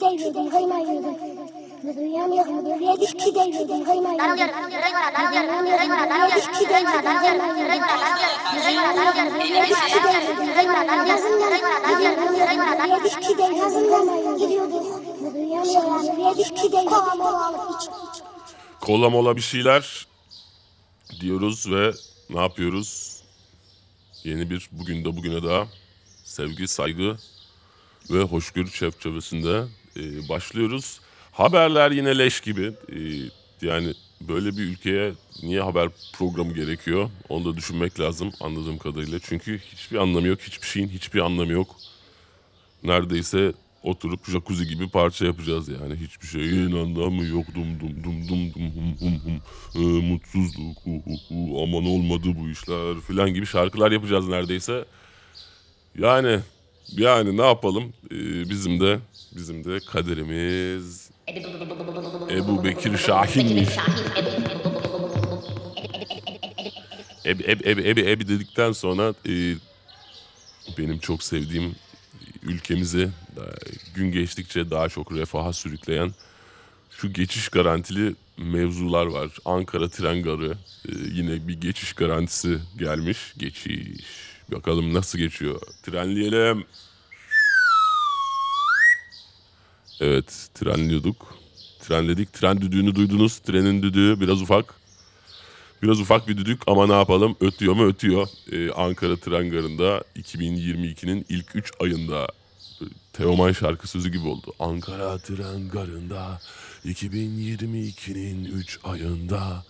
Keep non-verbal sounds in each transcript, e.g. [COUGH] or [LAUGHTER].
ki. Darılıyorum, darılıyorum, darılıyorum, darılıyorum, darılıyorum. Gidiyorduk. Kaymayırdın. Kola mola bir şeyler diyoruz ve ne yapıyoruz? Yeni bir bugün de bugüne daha sevgi, saygı ve hoşgörü çerçevesinde e, başlıyoruz. Haberler yine leş gibi. E, yani böyle bir ülkeye niye haber programı gerekiyor? Onu da düşünmek lazım anladığım kadarıyla. Çünkü hiçbir anlamı yok, hiçbir şeyin hiçbir anlamı yok. Neredeyse oturup jacuzzi gibi parça yapacağız yani. Hiçbir şeyin anlamı yok. Dum dum dum dum dum hum hum hum. Ee, mutsuzluk. Hu, hu, hu. Aman olmadı bu işler filan gibi şarkılar yapacağız neredeyse. Yani yani ne yapalım? Ee, bizim de bizim de kaderimiz Ebu Bekir Şahin'miş. Ebi, ebi, ebi, ebi, ebi dedikten sonra e, benim çok sevdiğim ülkemizi gün geçtikçe daha çok refaha sürükleyen şu geçiş garantili mevzular var. Ankara tren garı e, yine bir geçiş garantisi gelmiş. Geçiş. Bakalım nasıl geçiyor. Trenleyelim. Evet trenliyorduk. Trenledik. Tren düdüğünü duydunuz. Trenin düdüğü biraz ufak. Biraz ufak bir düdük ama ne yapalım ötüyor mu ötüyor. Ee, Ankara Tren Garı'nda 2022'nin ilk 3 ayında e, Teoman şarkı sözü gibi oldu. Ankara Tren Garı'nda 2022'nin 3 ayında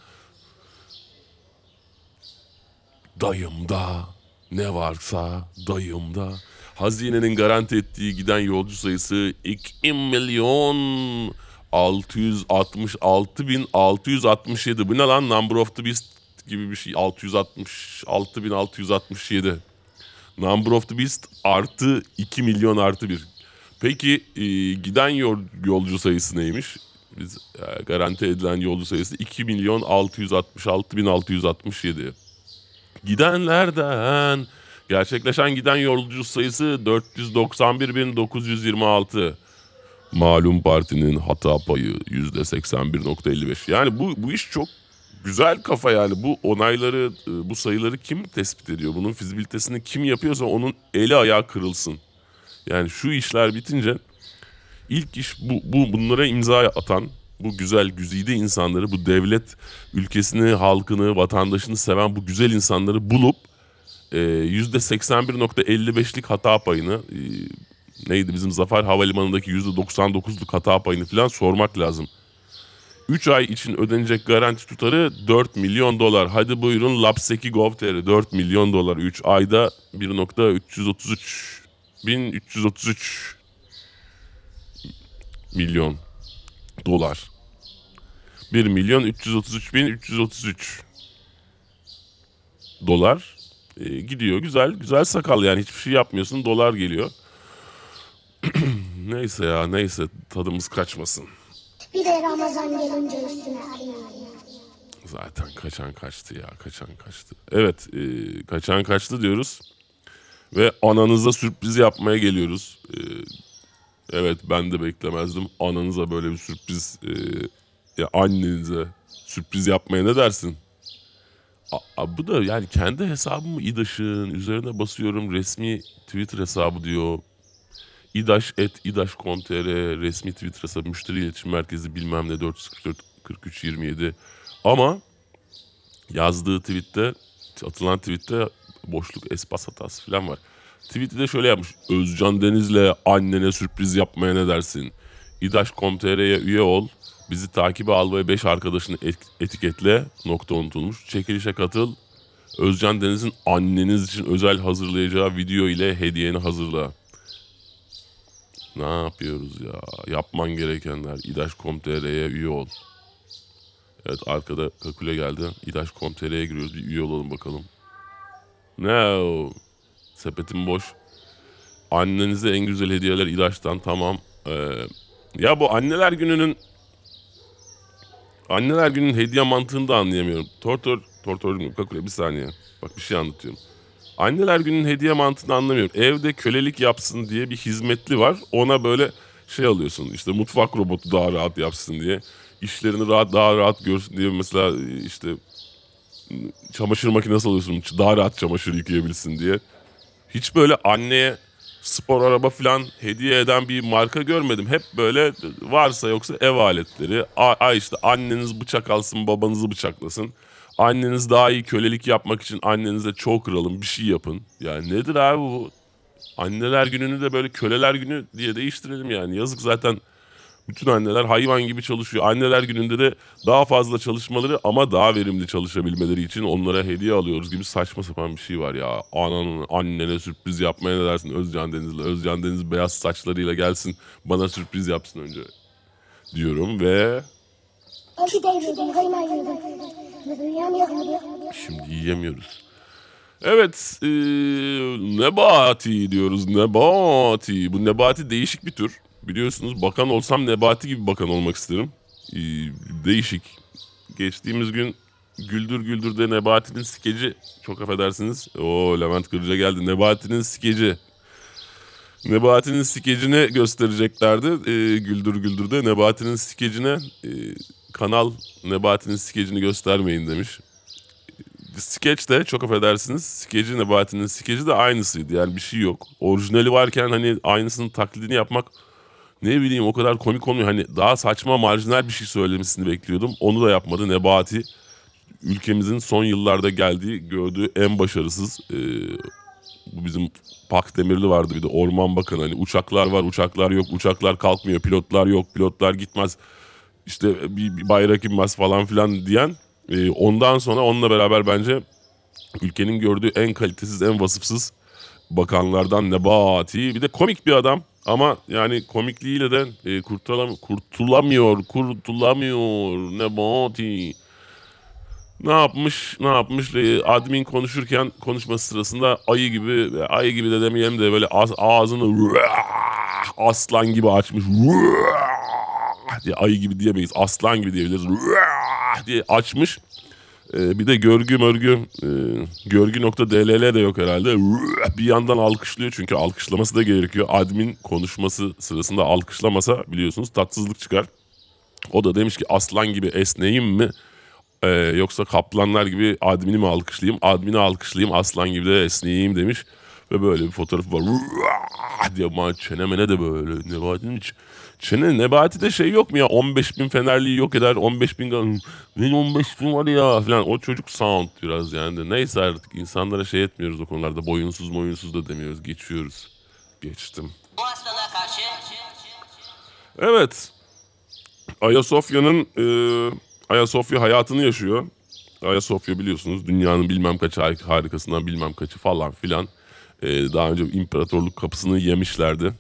dayımda ne varsa dayımda. Hazinenin garanti ettiği giden yolcu sayısı 2 milyon 666 bin 667. Bu ne lan? Number of the Beast gibi bir şey. 666 bin 667. Number of the Beast artı 2 milyon artı 1. Peki e, giden yol, yolcu sayısı neymiş? Biz e, garanti edilen yolcu sayısı 2 milyon 666 bin 667. Gidenlerden gerçekleşen giden yolcu sayısı 491.926. Malum partinin hata payı %81.55. Yani bu, bu iş çok güzel kafa yani. Bu onayları, e, bu sayıları kim tespit ediyor? Bunun fizibilitesini kim yapıyorsa onun eli ayağı kırılsın. Yani şu işler bitince ilk iş bu, bu bunlara imza atan bu güzel güzide insanları, bu devlet ülkesini, halkını, vatandaşını seven bu güzel insanları bulup e, %81.55'lik hata payını e, neydi bizim Zafer Havalimanı'ndaki %99'luk hata payını falan sormak lazım. 3 ay için ödenecek garanti tutarı 4 milyon dolar. Hadi buyurun Lapseki Gov.tr 4 milyon dolar 3 ayda 1.333 1333 milyon dolar. 1 milyon 333 bin 333 dolar e, gidiyor. Güzel güzel sakal yani hiçbir şey yapmıyorsun dolar geliyor. [CLEARS THROAT] neyse ya neyse tadımız kaçmasın. Bir de Ramazan gelince üstüne. Zaten kaçan kaçtı ya kaçan kaçtı. Evet e, kaçan kaçtı diyoruz. Ve ananıza sürpriz yapmaya geliyoruz. E, evet ben de beklemezdim. Ananıza böyle bir sürpriz e, ya annenize sürpriz yapmaya ne dersin? A, a, bu da yani kendi hesabımı İdaş'ın üzerine basıyorum resmi Twitter hesabı diyor. İdaş et İdaş.com.tr resmi Twitter hesabı müşteri iletişim merkezi bilmem ne 444 43 27 ama yazdığı tweette atılan tweette boşluk espas hatası falan var. Tweet'i de şöyle yapmış. Özcan Deniz'le annene sürpriz yapmaya ne dersin? İdaş.com.tr'ye üye ol. Bizi takibe al ve 5 arkadaşını et- etiketle. Nokta unutulmuş. Çekilişe katıl. Özcan Deniz'in anneniz için özel hazırlayacağı video ile hediyeni hazırla. Ne yapıyoruz ya? Yapman gerekenler. İdaş.com.tr'ye üye ol. Evet arkada kakule geldi. İdaş.com.tr'ye giriyoruz. Bir üye olalım bakalım. No. Sepetim boş. Annenize en güzel hediyeler İdaş'tan tamam. Ee, ya bu anneler gününün anneler günün hediye mantığını da anlayamıyorum. Tortor, tortor kakule bir saniye. Bak bir şey anlatıyorum. Anneler günün hediye mantığını anlamıyorum. Evde kölelik yapsın diye bir hizmetli var. Ona böyle şey alıyorsun işte mutfak robotu daha rahat yapsın diye. işlerini rahat daha rahat görsün diye mesela işte çamaşır makinesi alıyorsun daha rahat çamaşır yıkayabilsin diye. Hiç böyle anneye spor araba falan hediye eden bir marka görmedim. Hep böyle varsa yoksa ev aletleri. Ay işte anneniz bıçak alsın babanızı bıçaklasın. Anneniz daha iyi kölelik yapmak için annenize çok kralın bir şey yapın. Yani nedir abi bu? Anneler gününü de böyle köleler günü diye değiştirelim yani. Yazık zaten bütün anneler hayvan gibi çalışıyor. Anneler gününde de daha fazla çalışmaları ama daha verimli çalışabilmeleri için onlara hediye alıyoruz gibi saçma sapan bir şey var ya. Ananın annene sürpriz yapmaya ne dersin Özcan Deniz'le? Özcan Deniz beyaz saçlarıyla gelsin bana sürpriz yapsın önce diyorum ve şimdi yiyemiyoruz. Evet, eee, Nebati diyoruz. Nebati. Bu Nebati değişik bir tür. Biliyorsunuz bakan olsam Nebati gibi bakan olmak isterim. Eee, değişik. Geçtiğimiz gün Güldür Güldür'de Nebati'nin skeci. Çok affedersiniz. O Levent Kırca geldi. Nebati'nin skeci. Nebati'nin skecini göstereceklerdi. Eee, Güldür Güldür'de Nebati'nin skecine eee, kanal Nebati'nin skecini göstermeyin demiş skeç de çok affedersiniz skeci Nebati'nin skeci de aynısıydı yani bir şey yok. Orijinali varken hani aynısının taklidini yapmak ne bileyim o kadar komik olmuyor. Hani daha saçma marjinal bir şey söylemesini bekliyordum. Onu da yapmadı Nebati. Ülkemizin son yıllarda geldiği gördüğü en başarısız e, bu bizim Pak Demirli vardı bir de Orman Bakanı hani uçaklar var uçaklar yok uçaklar kalkmıyor pilotlar yok pilotlar gitmez işte bir, bir bayrak inmez falan filan diyen e, ondan sonra onunla beraber bence ülkenin gördüğü en kalitesiz, en vasıfsız bakanlardan Nebati. Bir de komik bir adam ama yani komikliğiyle de e, kurtulam kurtulamıyor, kurtulamıyor Nebati. Ne yapmış, ne yapmış? E, admin konuşurken konuşması sırasında ayı gibi, ayı gibi de demeyelim de böyle ağz- ağzını [LAUGHS] aslan gibi açmış. [LAUGHS] diye ayı gibi diyemeyiz. Aslan gibi diyebiliriz. [LAUGHS] diye açmış. Ee, bir de görgü mörgü e, görgü.dll de yok herhalde. [LAUGHS] Bir yandan alkışlıyor çünkü alkışlaması da gerekiyor. Admin konuşması sırasında alkışlamasa biliyorsunuz tatsızlık çıkar. O da demiş ki aslan gibi esneyim mi? Ee, yoksa kaplanlar gibi admini mi alkışlayayım? Admini alkışlayayım aslan gibi de esneyeyim demiş. Ve böyle bir fotoğrafı var. [LAUGHS] diye çenemene de böyle. Nebati'nin hiç Çene Nebati'de şey yok mu ya? 15 bin Fenerli'yi yok eder 15 bin benim 15 bin var ya falan. O çocuk sound biraz yani de. Neyse artık insanlara şey etmiyoruz o konularda. Boyunsuz boyunsuz da demiyoruz. Geçiyoruz. Geçtim. Bu hastalığa karşı Evet. Ayasofya'nın e, Ayasofya hayatını yaşıyor. Ayasofya biliyorsunuz dünyanın bilmem kaç har- harikasından bilmem kaçı falan filan. E, daha önce imparatorluk kapısını yemişlerdi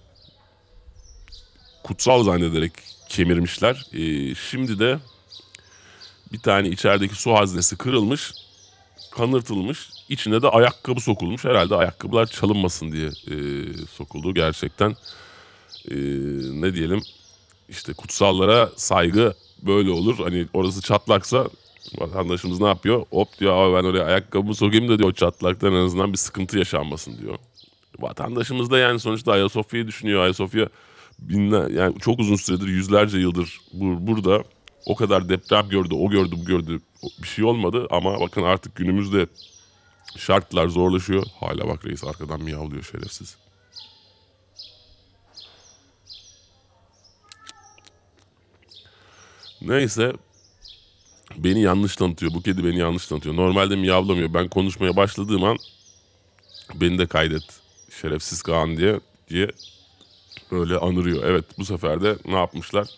kutsal zannederek kemirmişler. Ee, şimdi de bir tane içerideki su haznesi kırılmış, kanırtılmış. İçine de ayakkabı sokulmuş. Herhalde ayakkabılar çalınmasın diye e, sokuldu gerçekten. E, ne diyelim işte kutsallara saygı böyle olur. Hani orası çatlaksa vatandaşımız ne yapıyor? Hop diyor abi ben oraya ayakkabımı sokayım da diyor çatlaktan en azından bir sıkıntı yaşanmasın diyor. Vatandaşımız da yani sonuçta Ayasofya'yı düşünüyor. Ayasofya binler yani çok uzun süredir yüzlerce yıldır bur- burada o kadar deprem gördü, o gördü, bu gördü bir şey olmadı ama bakın artık günümüzde şartlar zorlaşıyor. Hala bak reis arkadan miyavlıyor şerefsiz. Neyse beni yanlış tanıtıyor. Bu kedi beni yanlış tanıtıyor. Normalde miyavlamıyor. Ben konuşmaya başladığım an beni de kaydet şerefsiz Kaan diye diye böyle anırıyor. Evet bu sefer de ne yapmışlar?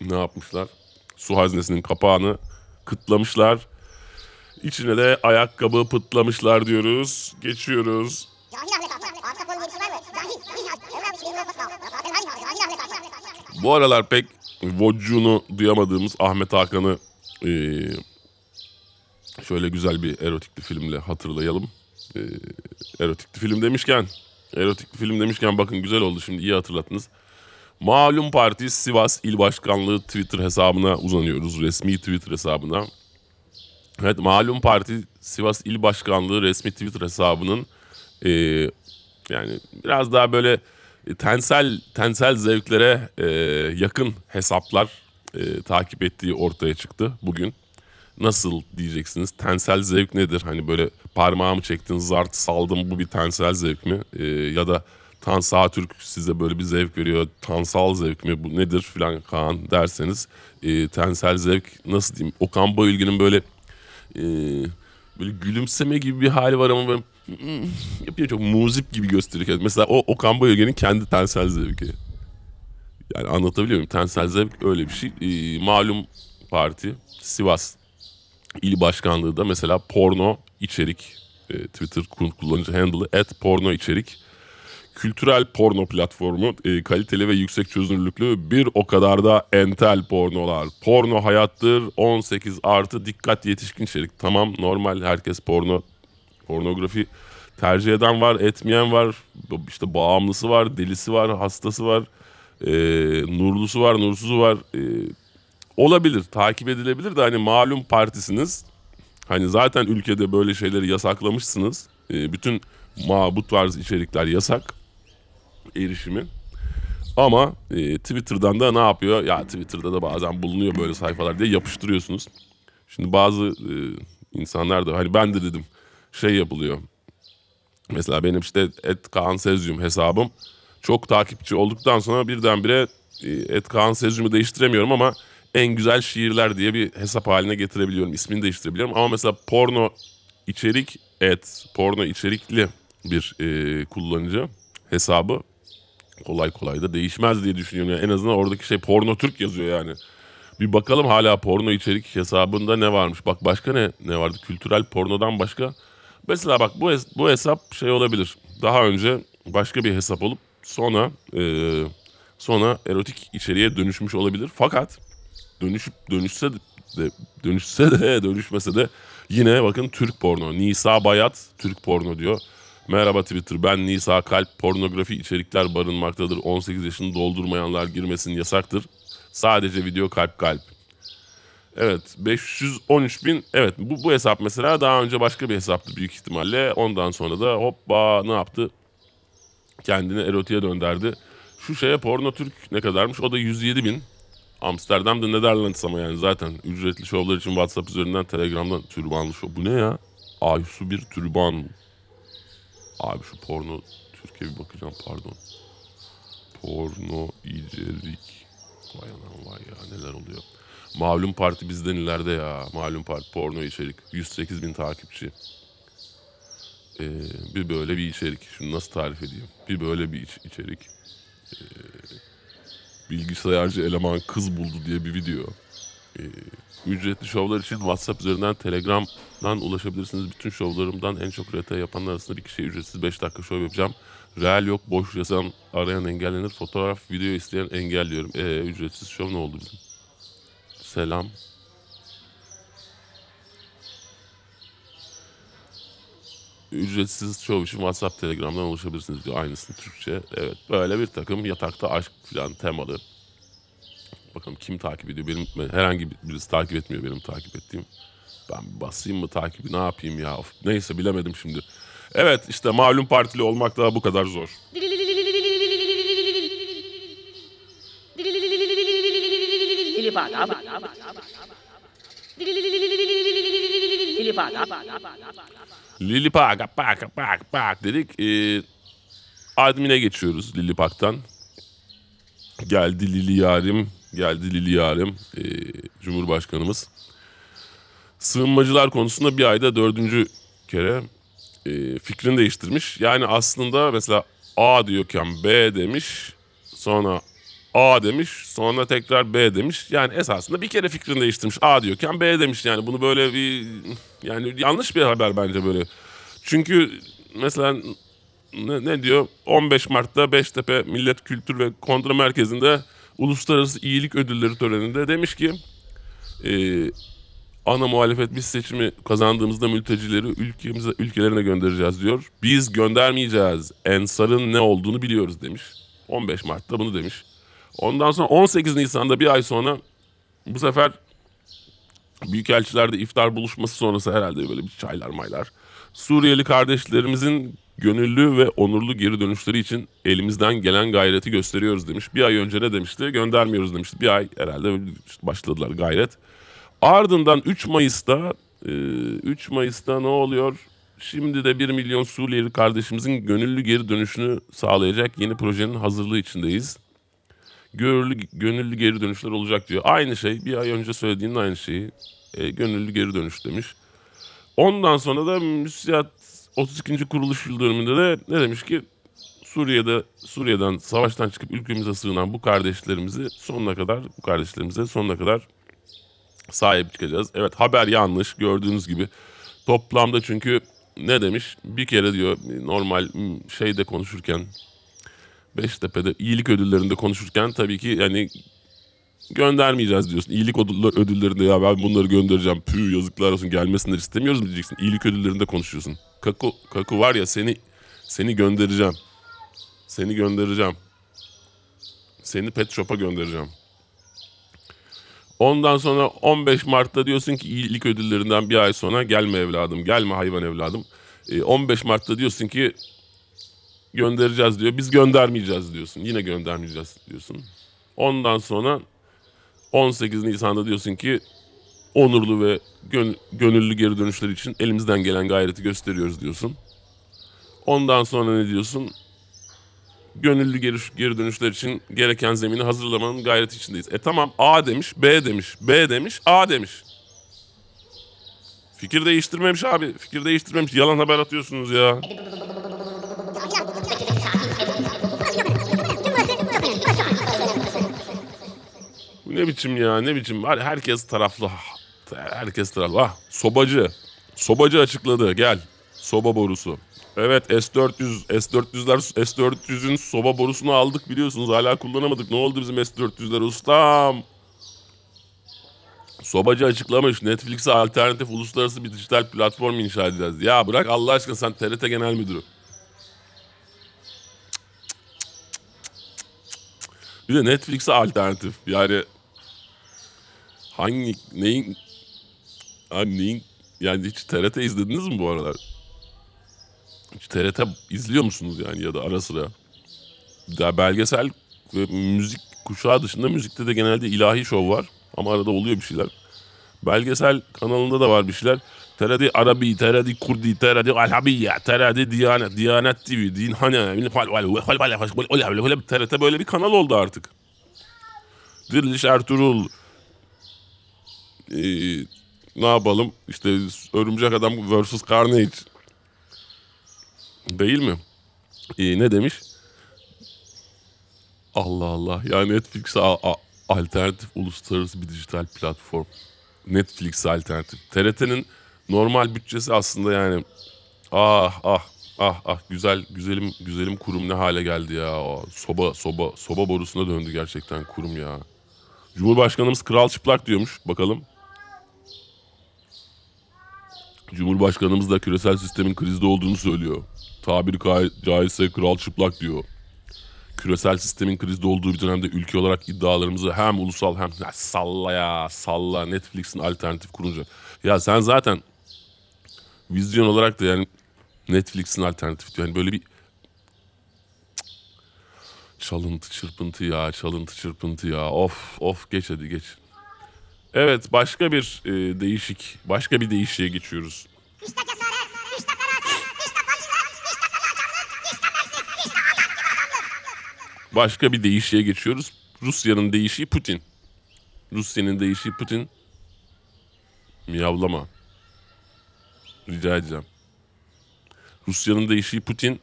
Ne yapmışlar? Su haznesinin kapağını kıtlamışlar. İçine de ayakkabı pıtlamışlar diyoruz. Geçiyoruz. Bu aralar pek vocuğunu duyamadığımız Ahmet Hakan'ı eee, şöyle güzel bir erotikli filmle hatırlayalım. Eee erotikli film demişken, erotikli film demişken bakın güzel oldu şimdi iyi hatırlattınız. Malum Parti Sivas İl Başkanlığı Twitter hesabına uzanıyoruz. Resmi Twitter hesabına. Evet Malum Parti Sivas İl Başkanlığı resmi Twitter hesabının eee, yani biraz daha böyle e, tensel tensel zevklere e, yakın hesaplar e, takip ettiği ortaya çıktı bugün. Nasıl diyeceksiniz? Tensel zevk nedir? Hani böyle parmağımı çektin, zart saldım bu bir tensel zevk mi? E, ya da Tan Sağtürk size böyle bir zevk veriyor. Tansal zevk mi bu nedir filan Kaan derseniz e, tensel zevk nasıl diyeyim? Okan Bayülgen'in böyle e, böyle gülümseme gibi bir hali var ama böyle yapıyor çok muzip gibi gösteriyor. Mesela o Okan Bayülgen'in kendi tensel zevki. Yani anlatabiliyor muyum? Tensel zevk öyle bir şey. Ee, malum parti Sivas İl Başkanlığı da mesela porno içerik e, Twitter kullanıcı handle'ı et porno içerik kültürel porno platformu e, kaliteli ve yüksek çözünürlüklü bir o kadar da entel pornolar. Porno hayattır 18 artı dikkat yetişkin içerik. Tamam normal herkes porno pornografi tercih eden var etmeyen var işte bağımlısı var delisi var hastası var e, nurlusu var nursuzu var E, olabilir takip edilebilir de hani malum partisiniz hani zaten ülkede böyle şeyleri yasaklamışsınız E, bütün ma bu tarz içerikler yasak erişimi. Ama e, Twitter'dan da ne yapıyor? Ya Twitter'da da bazen bulunuyor böyle sayfalar diye yapıştırıyorsunuz. Şimdi bazı e, insanlar da hani ben de dedim şey yapılıyor. Mesela benim işte et Kaan Sezyum hesabım çok takipçi olduktan sonra birdenbire et Kaan Sezyum'u değiştiremiyorum ama en güzel şiirler diye bir hesap haline getirebiliyorum. İsmini değiştirebiliyorum ama mesela porno içerik et porno içerikli bir e, kullanıcı hesabı kolay kolay da değişmez diye düşünüyorum. Yani en azından oradaki şey porno Türk yazıyor yani. Bir bakalım hala porno içerik hesabında ne varmış. Bak başka ne ne vardı? Kültürel pornodan başka. Mesela bak bu bu hesap şey olabilir. Daha önce başka bir hesap olup sonra e, sonra erotik içeriğe dönüşmüş olabilir. Fakat dönüşüp dönüşse de dönüşse de [LAUGHS] dönüşmese de yine bakın Türk porno. Nisa Bayat Türk porno diyor. Merhaba Twitter ben Nisa Kalp pornografi içerikler barınmaktadır. 18 yaşını doldurmayanlar girmesin yasaktır. Sadece video kalp kalp. Evet 513 bin evet bu, bu hesap mesela daha önce başka bir hesaptı büyük ihtimalle. Ondan sonra da hoppa ne yaptı? Kendini erotiğe dönderdi. Şu şeye porno Türk ne kadarmış? O da 107 bin. Amsterdam'da Netherlands ama yani zaten ücretli şovlar için WhatsApp üzerinden Telegram'dan türbanlı şov. Bu ne ya? Aysu bir türban. Abi şu porno Türkiye bir bakacağım pardon. Porno içerik. Vay anam vay ya neler oluyor. Malum parti bizden ileride ya. Malum parti porno içerik. 108 bin takipçi. Ee, bir böyle bir içerik. Şunu nasıl tarif edeyim? Bir böyle bir iç- içerik. Ee, bilgisayarcı eleman kız buldu diye bir video. Ee, ücretli şovlar için WhatsApp üzerinden Telegram'dan ulaşabilirsiniz. Bütün şovlarımdan en çok RT yapanlar arasında bir kişiye ücretsiz 5 dakika şov yapacağım. Real yok boş yazan arayan engellenir. Fotoğraf video isteyen engelliyorum. Ee, ücretsiz şov ne oldu bizim? Selam. Ücretsiz şov için WhatsApp Telegram'dan ulaşabilirsiniz diyor. Aynısını Türkçe. Evet böyle bir takım yatakta aşk falan temalı. Bakalım kim takip ediyor? Benim herhangi birisi takip etmiyor benim takip ettiğim. Ben basayım mı takibi ne yapayım ya? Of, neyse bilemedim şimdi. Evet işte malum partili olmak da bu kadar zor. Baga Lili Park, Park, Park, Park dedik. Ee, admin'e geçiyoruz Lili Park'tan. Geldi Lili Yarim, geldi Lili Yarim, ee, Cumhurbaşkanımız. Sığınmacılar konusunda bir ayda dördüncü kere e, fikrini değiştirmiş. Yani aslında mesela A diyorken B demiş, sonra A demiş, sonra tekrar B demiş. Yani esasında bir kere fikrini değiştirmiş. A diyorken B demiş. Yani bunu böyle bir yani yanlış bir haber bence böyle. Çünkü mesela ne, ne diyor? 15 Mart'ta Beştepe Millet Kültür ve Kontra Merkezi'nde Uluslararası İyilik Ödülleri töreninde demiş ki e, ana muhalefet biz seçimi kazandığımızda mültecileri ülkemize ülkelerine göndereceğiz diyor. Biz göndermeyeceğiz. Ensar'ın ne olduğunu biliyoruz demiş. 15 Mart'ta bunu demiş. Ondan sonra 18 Nisan'da bir ay sonra bu sefer Büyükelçilerde iftar buluşması sonrası herhalde böyle bir çaylar maylar. Suriyeli kardeşlerimizin gönüllü ve onurlu geri dönüşleri için elimizden gelen gayreti gösteriyoruz demiş. Bir ay önce ne demişti? Göndermiyoruz demişti. Bir ay herhalde başladılar gayret. Ardından 3 Mayıs'ta e, 3 Mayıs'ta ne oluyor? Şimdi de 1 milyon Suriyeli kardeşimizin gönüllü geri dönüşünü sağlayacak yeni projenin hazırlığı içindeyiz. Gönüllü, gönüllü geri dönüşler olacak diyor. Aynı şey bir ay önce söylediğinin aynı şeyi. E, gönüllü geri dönüş demiş. Ondan sonra da müsiyat 32. kuruluş yıl dönümünde de ne demiş ki Suriye'de Suriye'den savaştan çıkıp ülkemize sığınan bu kardeşlerimizi sonuna kadar bu kardeşlerimize sonuna kadar sahip çıkacağız. Evet haber yanlış gördüğünüz gibi. Toplamda çünkü ne demiş? Bir kere diyor normal şeyde konuşurken Beştepe'de iyilik ödüllerinde konuşurken tabii ki yani göndermeyeceğiz diyorsun. İyilik ödül- ödüllerinde ya ben bunları göndereceğim. Püh yazıklar olsun gelmesinler istemiyoruz mu diyeceksin. İyilik ödüllerinde konuşuyorsun. Kaku, kaku var ya seni seni göndereceğim. Seni göndereceğim. Seni pet shop'a göndereceğim. Ondan sonra 15 Mart'ta diyorsun ki iyilik ödüllerinden bir ay sonra gelme evladım, gelme hayvan evladım. Ee, 15 Mart'ta diyorsun ki göndereceğiz diyor. Biz göndermeyeceğiz diyorsun. Yine göndermeyeceğiz diyorsun. Ondan sonra 18 Nisan'da diyorsun ki onurlu ve gön- gönüllü geri dönüşler için elimizden gelen gayreti gösteriyoruz diyorsun. Ondan sonra ne diyorsun? Gönüllü geri, geri dönüşler için gereken zemini hazırlamanın gayreti içindeyiz. E tamam A demiş, B demiş, B demiş, A demiş. Fikir değiştirmemiş abi. Fikir değiştirmemiş. Yalan haber atıyorsunuz ya. [LAUGHS] ne biçim ya ne biçim. Var herkes taraflı. Herkes taraflı. Ah sobacı. Sobacı açıkladı gel. Soba borusu. Evet S400 S400'ler S400'ün soba borusunu aldık biliyorsunuz hala kullanamadık. Ne oldu bizim S400'ler ustam? Sobacı açıklamış Netflix'e alternatif uluslararası bir dijital platform inşa edeceğiz. Ya bırak Allah aşkına sen TRT Genel Müdürü. Bir de Netflix'e alternatif. Yani hangi neyin hani neyin yani hiç TRT izlediniz mi bu aralar? Hiç TRT izliyor musunuz yani ya da ara sıra? Ya belgesel ve müzik kuşağı dışında müzikte de genelde ilahi şov var. Ama arada oluyor bir şeyler. Belgesel kanalında da var bir şeyler. TRT Arabi, TRT Kurdi, TRT Alhabiye, TRT Diyanet, Diyanet TV, Din Hane, TRT böyle bir kanal oldu artık. Diriliş Ertuğrul, ee, ne yapalım? İşte Örümcek Adam vs. Carnage. Değil mi? Ee, ne demiş? Allah Allah. Ya Netflix'e alternatif uluslararası bir dijital platform. Netflix alternatif. TRT'nin normal bütçesi aslında yani ah ah ah ah güzel güzelim güzelim kurum ne hale geldi ya. O soba soba soba borusuna döndü gerçekten kurum ya. Cumhurbaşkanımız kral çıplak diyormuş. Bakalım. Cumhurbaşkanımız da küresel sistemin krizde olduğunu söylüyor. Tabiri ca- caizse kral çıplak diyor. Küresel sistemin krizde olduğu bir dönemde ülke olarak iddialarımızı hem ulusal hem Ya salla ya salla Netflix'in alternatif kurunca. Ya sen zaten vizyon olarak da yani Netflix'in alternatif diyor. Yani böyle bir çalıntı çırpıntı ya çalıntı çırpıntı ya of of geç hadi geç. Evet başka bir e, değişik başka bir değişiğe geçiyoruz. Başka bir değişiğe geçiyoruz. Rusya'nın değişiği Putin. Rusya'nın değişiği Putin. Miyavlama. Rica edeceğim. Rusya'nın değişiği Putin.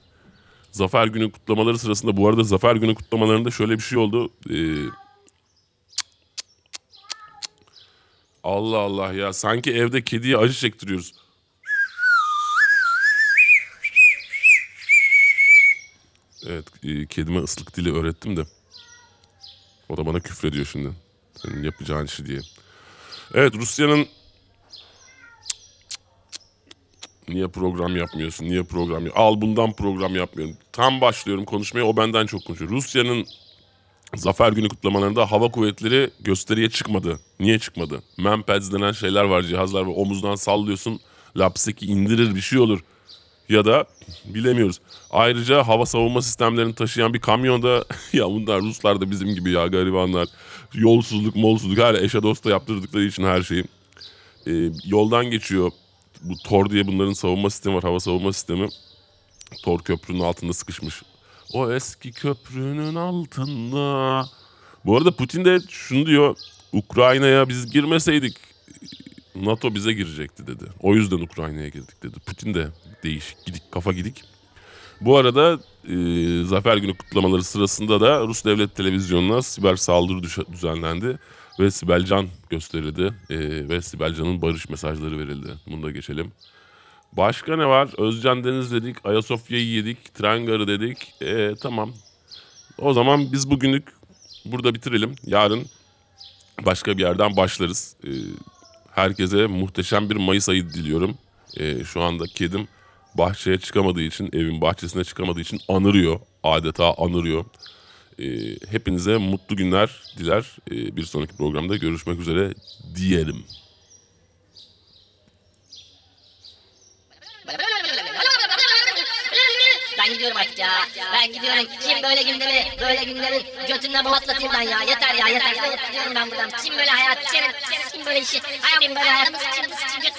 Zafer Günü kutlamaları sırasında bu arada Zafer Günü kutlamalarında şöyle bir şey oldu. Ee, Allah Allah ya sanki evde kediye acı çektiriyoruz. Evet e, kedime ıslık dili öğrettim de. O da bana küfrediyor şimdi. Senin yapacağın işi diye. Evet Rusya'nın Niye program yapmıyorsun? Niye program yap? Al bundan program yapmıyorum. Tam başlıyorum konuşmaya o benden çok konuşuyor. Rusya'nın Zafer Günü kutlamalarında hava kuvvetleri gösteriye çıkmadı. Niye çıkmadı? Manpads denen şeyler var, cihazlar var. Omuzdan sallıyorsun, lapseki indirir bir şey olur. ya da bilemiyoruz. Ayrıca hava savunma sistemlerini taşıyan bir kamyonda [LAUGHS] ya bunlar Ruslar da bizim gibi ya garibanlar. Yolsuzluk, molsuzluk hala eşe dosta yaptırdıkları için her şeyi. Ee, yoldan geçiyor. Bu Tor diye bunların savunma sistemi var. Hava savunma sistemi. Tor köprünün altında sıkışmış. O eski köprünün altında. Bu arada Putin de şunu diyor. Ukrayna'ya biz girmeseydik NATO bize girecekti dedi. O yüzden Ukrayna'ya girdik dedi. Putin de değişik gidik kafa gidik. Bu arada e, Zafer Günü kutlamaları sırasında da Rus Devlet Televizyonu'na siber saldırı düzenlendi. Ve Sibel Can gösterildi. E, ve Sibel Can'ın barış mesajları verildi. Bunu da geçelim. Başka ne var? Özcan Deniz dedik, Ayasofya'yı yedik, tren garı dedik. E, tamam. O zaman biz bugünlük burada bitirelim. Yarın başka bir yerden başlarız. E, herkese muhteşem bir Mayıs ayı diliyorum. E, şu anda kedim bahçeye çıkamadığı için, evin bahçesine çıkamadığı için anırıyor. Adeta anırıyor. E, hepinize mutlu günler diler. E, bir sonraki programda görüşmek üzere diyelim. Ben gidiyorum artık ya. Ben gidiyorum. Kim böyle gündemi, böyle günleri götünden patlatayım ben ya. Yeter ya yeter. Gidiyorum ben buradan. Kim böyle hayat, kim, kim böyle işi, kim böyle hayat, kim, kim,